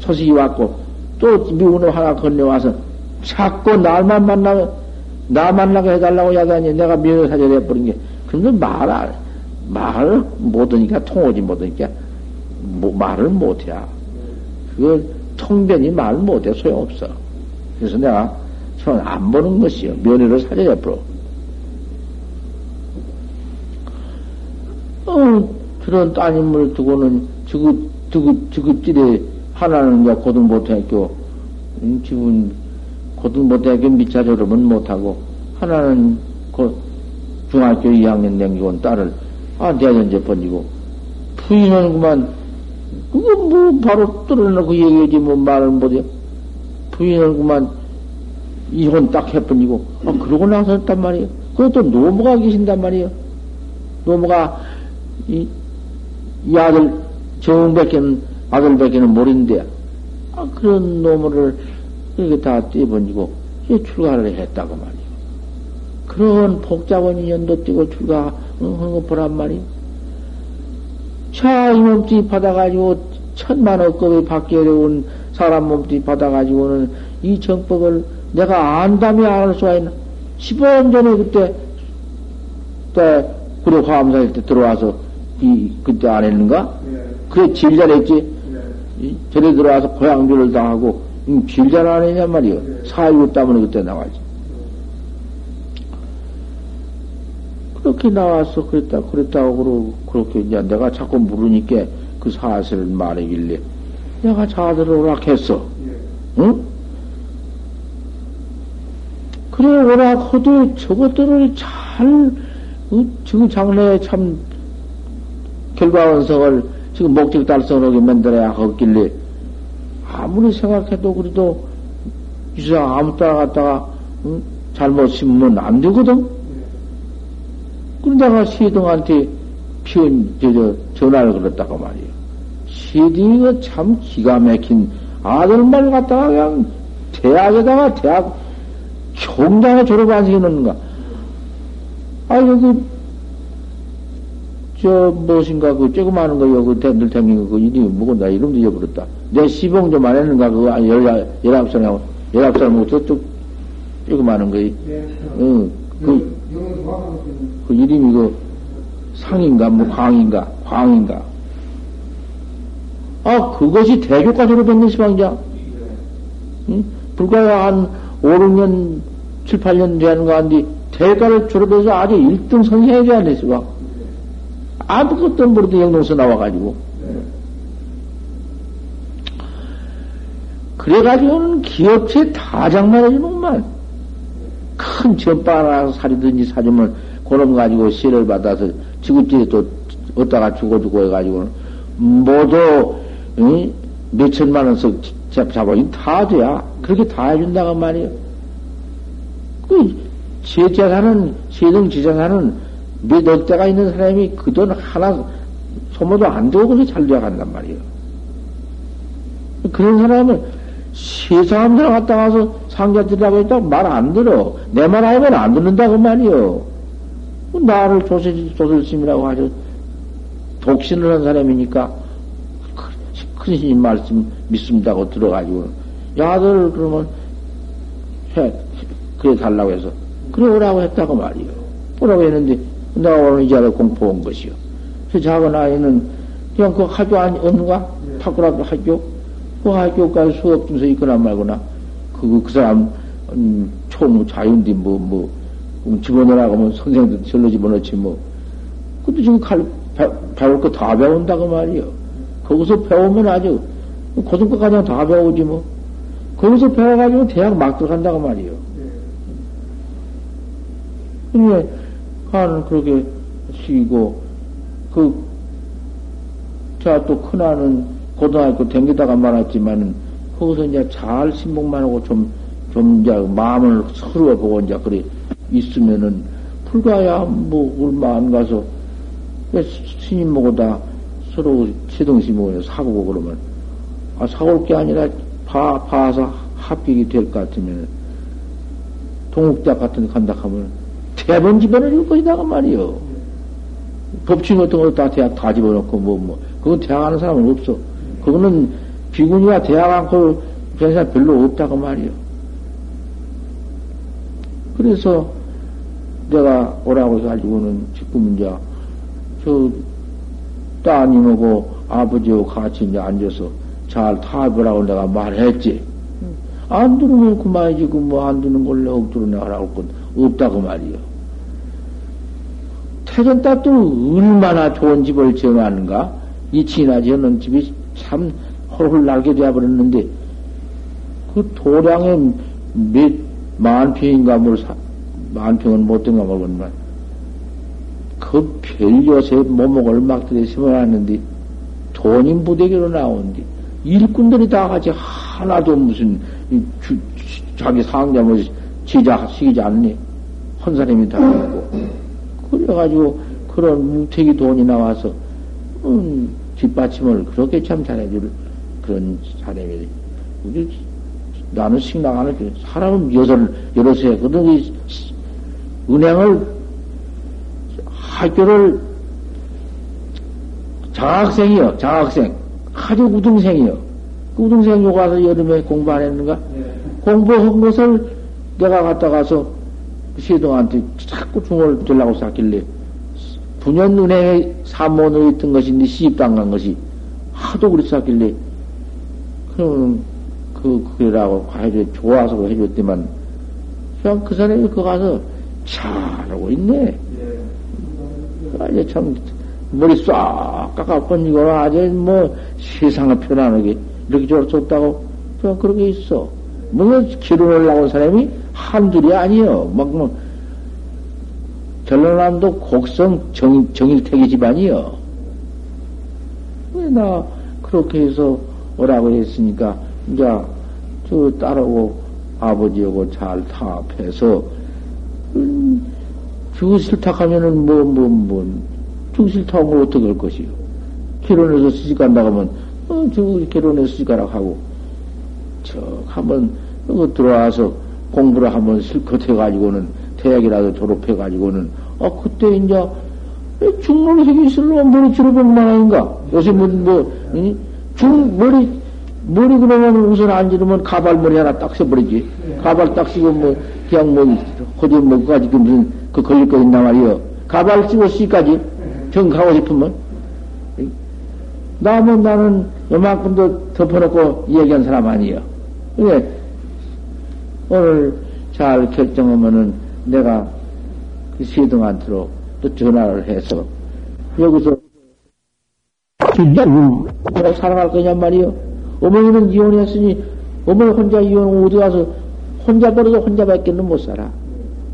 A: 소식이 왔고 또 미국으로 하나 건너와서 자꾸 날만 만나면 나 만나게 해달라고 야단이 내가 면허사절 해버린 게. 근데 말을 말을 못하니까 통하지 못하니까 뭐, 말을 못해 그걸 통변이 말 못해 소용없어. 그래서 내가 손안 보는 것이요. 면허를 사절 해버려 어, 그런 따님을 두고는 지급, 지급, 지급질에 하나는 이제 고등보태학교, 음, 지금 고등보태학교 미차 졸업은 못하고, 하나는 고, 중학교 2학년 냉기온 딸을, 아, 대전제 번지고, 부인은 그만, 그거 뭐 바로 뚫어놓고 얘기하지 뭐 말을 못해. 부인은 그만 이혼 딱 해버리고, 아, 그러고 나섰단 말이에요. 그것도 노무가 계신단 말이에요. 노무가, 이, 이 아들, 정백기는, 아들백기는 모인데, 아, 그런 놈을 이렇게 다 떼번지고, 출가를 했다고 말이요. 그런 복잡한 인연도 띄고 출가, 응, 하는 거 보란 말이요. 자, 이 몸뚱이 받아가지고, 천만 억겁이 바뀌어온 사람 몸뚱이 받아가지고는 이 정법을 내가 안다며 안할 수가 있나? 15년 전에 그때, 때, 구려 화암사일 때 들어와서 이, 그때 안 했는가? 예. 그래, 질 잘했지? 예. 절에 들어와서 고향비를 당하고, 음, 질잘 안 했냔 말이요. 예. 사유 때문에 그때 나와지. 그렇게 나와서 그랬다, 그랬다고 그러고, 그렇게 이제 내가 자꾸 물으니까 그 사실을 말하길래 내가 자들을 오락했어. 예. 응? 그래, 오락해도 저것들을 잘, 어, 지금 장래에 참 결과원석을 지금 목적 달성하게 만들어야 하길래 아무리 생각해도 그래도 이상 아무 따라 갔다가 응? 잘못 심으면 안 되거든. 내가 시동한테 피운 저, 저 전화를 걸었다고 말이에요. 시딩이가 참 기가 막힌 아들만 갖다가 그냥 대학에다가 대학 총장에 졸업한 적이 있는가. 아, 여기 저, 무엇인가, 그, 조그마한 거, 그, 늘 댕긴 거, 그, 이름이 뭐고, 나 이름도 잊어버렸다. 내 시봉 좀 안 했는가, 그거, 한 열, 열아홉 살하고, 열아홉 살부터 쭉, 조그마한 거, 네. 응, 그, 그 이름이 그, 상인가, 뭐, 광인가, 광인가. 아, 그것이 대교과 졸업했는 시방이야. 응? 불과 한 5, 6년, 7, 8년 되는 거 한디, 대가를 졸업해서 아주 1등 선생이 돼야 돼, 시방. 아무것도 모르던 영동서 나와가지고. 그래가지고는 기업체 다 장만해주는만. 큰 전파 하나 사리든지 사주면 그놈 가지고 시를 받아서 지구찌에 또 어디다가 주고주고 해가지고는 모두 응? 몇천만 원씩 잡아이 다 돼야 그렇게 다 해준다고 말이에요. 그, 제 재산은, 세등 지자산은 몇억 대가 있는 사람이 그 돈 하나 소모도 안 되고 그렇게 잘 되어간단 말이에요. 그런 사람은 세상들 갔다 가서 상자들이라고 했다고 말 안 들어. 내 말 하면 안 듣는다고 말이요. 나를 조실, 조실심이라고 하죠. 독신을 한 사람이니까 큰 스님 말씀 믿습니다고 들어가지고 야들 그러면 해 그래 달라고 해서 그래 오라고 했다고 말이요. 오라고 했는데 내가 오늘 이 자리에 공포한 것이요. 그 작은 아이는 그냥 그 학교 아니, 없는가? 탁구라도 학교? 그 학교까지 수업 중서 있거나 말거나, 그, 그 사람, 음, 총 자유인데, 뭐, 뭐, 음, 집어넣으라고 하면 선생님들 절로 집어넣지, 뭐. 그것도 지금 갈, 배, 배울 거 다 배운다고 말이요. 거기서 배우면 아주, 고등과까지 다 배우지, 뭐. 거기서 배워가지고 대학 막 들어간다고 말이요. 근데, 가는 그렇게 쉬고, 그, 자, 또 큰아는 고등학교 댕기다가 말았지만은, 거기서 이제 잘 신봉만 하고 좀, 좀 이제 마음을 서로 보고 이제 그래 있으면은, 불가야 뭐 얼마 안 가서, 스님보고다 서로 치등심을 사고 그러면, 아, 사올 게 아니라 봐, 봐서 합격이 될 것 같으면, 동국대학 같은 데 간다 하면, 대번 집어넣을 것이다, 그 말이요. 법칙 같은 거다 대학 다 집어넣고, 뭐, 뭐. 그건 대학 하는 사람은 없어. 그거는 비군이가 대학 않고 그런 사람 별로 없다고 말이요. 그래서 내가 오라고 해가지고는 지금 이제 저 따님하고 아버지하고 같이 이제 앉아서 잘 타보라고 내가 말했지. 안 들으면 그만이지, 그 뭐안 듣는 걸로 억지로 나가라고 건 없다고 말이요. 태전 딸도 얼마나 좋은 집을 지어놨는가? 이친이나 지어놓은 집이 참 홀홀 날게 되어버렸는데, 그 도량에 몇 만 평인가 뭘 사, 만 평은 못 된가 모르겠지만, 그 별요새 모목을 막 들여 심어놨는데, 돈이 무대기로 나온디, 일꾼들이 다 같이 하나도 무슨, 주, 자기 뭐, 지자, 시키지 않니? 한 사람이 다 있고. 그래가지고, 그런 무택이 돈이 나와서, 음, 뒷받침을 그렇게 참 잘해줄 그런 사람이 나는 식당하는 그 사람은 여섯 여러 세거든. 은행을 학교를 장학생이요 장학생. 아주 우등생이요. 그 우등생 요 가서 여름에 공부 안 했는가? 네. 공부한 것을 내가 갔다 가서 시동한테 자꾸 중을 들라고 쌌길래 분연은행에 사모으로 있던 것인데 시집당 간 것이 하도 그랬었길래 그러면 그 그래라고 해줘 좋아서 해줬더만 그냥 그 사람이 그 가서 잘하고 있네. 아주 참 머리 싹 깎아 번지고 아주 뭐 세상을 편안하게 이렇게 좋았다고 그냥 그렇게 있어. 뭐 결혼을 나온 사람이 한둘이 아니요. 막 뭐. 전라남도 곡성 정, 정일택의 집안이요. 왜 나 그렇게 해서 오라고 했으니까, 이제 저 딸하고 아버지하고 잘 타협해서, 음, 죽 싫다 하면은 뭐, 뭐, 뭐, 죽 싫다면 어떻게 할 것이요? 결혼해서 시집 간다고 하면, 어, 저 결혼해서 시집 가라 하고, 저, 한번, 어, 들어와서 공부를 한번 실컷 해가지고는 대학이라도 졸업해가지고는, 아, 그때 이제, 중물색이 있으려면 머리 줄여보면 아닌가? 요새 뭐, 뭐, 응? 중, 머리, 머리 그러면 우선 안 지르면 가발머리 하나 딱 써버리지. 가발 딱 쓰고 뭐, 그냥 뭐, 호주 뭐, 가지고 무슨, 그 걸릴 거 있나 말이요. 가발 쓰고 씨까지 정 가고 싶으면. 나면 나는 요만큼도 덮어놓고 얘기한 사람 아니에요. 오늘 잘 결정하면은 내가 그 시등한테로 또 전화를 해서 여기서 내가 살아갈 거냔 말이요. 어머니는 이혼했으니 어머니 혼자 이혼하고 어디 가서 혼자 벌어도 혼자밖에는 못 살아.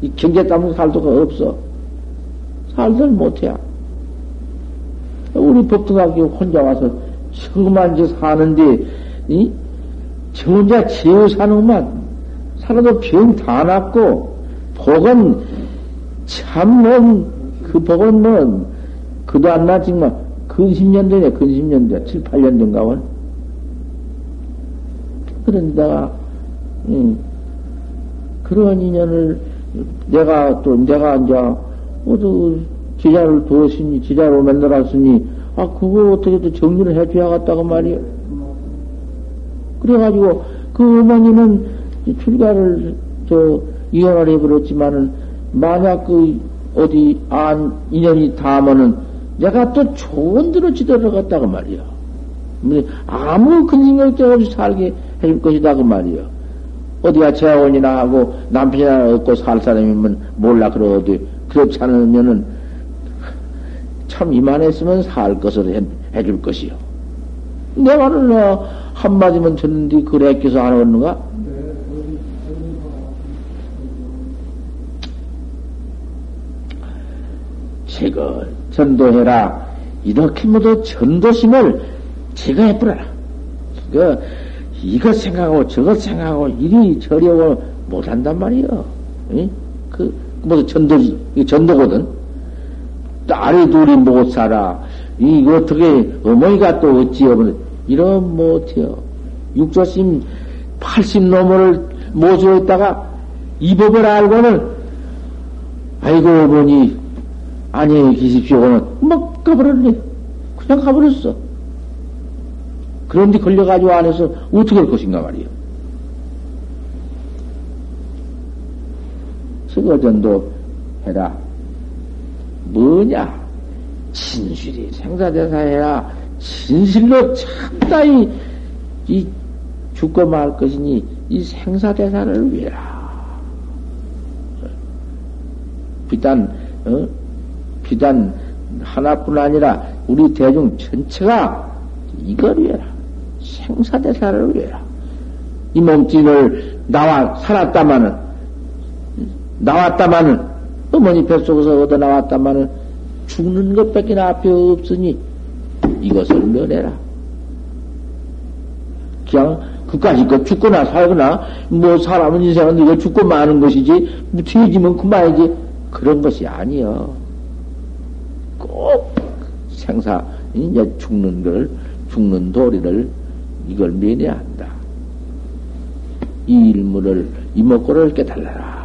A: 이 경제 때문에 살 수가 없어. 살들 못해. 우리 법등학교 혼자 와서 처음만 저 사는데, 이? 저 혼자 지어 사는만 살아도 병 다 낫고, 복은 참, 뭐, 그 복은 뭐, 그도 안 나지만, 근 10년 전에, 근 10년 전, 7, 8년 전가 원. 그런데다가, 음, 그런 인연을 내가 또, 내가 이제, 모두 지자를 두었으니, 지자로 만들었으니, 아, 그거 어떻게 또 정리를 해줘야겠다고 말이야. 그래가지고, 그 어머니는 출가를, 저, 이혼을 해버렸지만은, 만약 그, 어디, 안, 인연이 닿으면은, 내가 또 좋은 데로 지도를 갔다고 말이야. 아무 근심걱정 없이 살게 해줄 것이다 그 말이요. 어디가 재혼이나 하고 남편이나 얻고 살 사람이면 몰라 그러어도 그렇지 않으면은 참 이만했으면 살 것을 해, 해줄 것이요. 내 말을 어, 한마디만 듣는데 그래 껴서 안 얻는가? 제거 전도해라. 이렇게 모두 전도심을 제거해 버려라. 그, 이것 생각하고 저것 생각하고 이리 저려고 못한단 말이요. 응? 그, 모두 전도, 전도거든. 딸이 둘이 못 살아. 이, 어떻게, 어머니가 또 어찌 어머니, 이런 못해요. 육조심 80노모를 모시고 있다가 이 법을 알고는, 아이고, 어머니, 안녕히 계십시오고는 막 가버렸네. 그냥 가버렸어. 그런데 걸려가지고 안에서 어떻게 할 것인가 말이요. 서거전도 해라. 뭐냐? 진실이 생사대사 해라. 진실로 참다이 이 죽고 말 것이니 이 생사대사를 위해라. 비단 어? 비단 하나뿐 아니라 우리 대중 전체가 이걸 위해라. 생사대사를 위해라. 이 몸뚱이를 나와 살았다마는 나왔다마는 어머니 뱃속에서 얻어 나왔다마는 죽는 것밖에 앞에 없으니 이것을 면해라. 그냥 그까지 것 죽거나 살거나 뭐 사람은 인생은 이거 죽고 마는 것이지 뭐 뒤지면 그만이지 그런 것이 아니여. 꼭 생사 이제 죽는 걸 죽는 도리를 이걸 면해야 한다. 이 일물을 이목구를 깨달아라.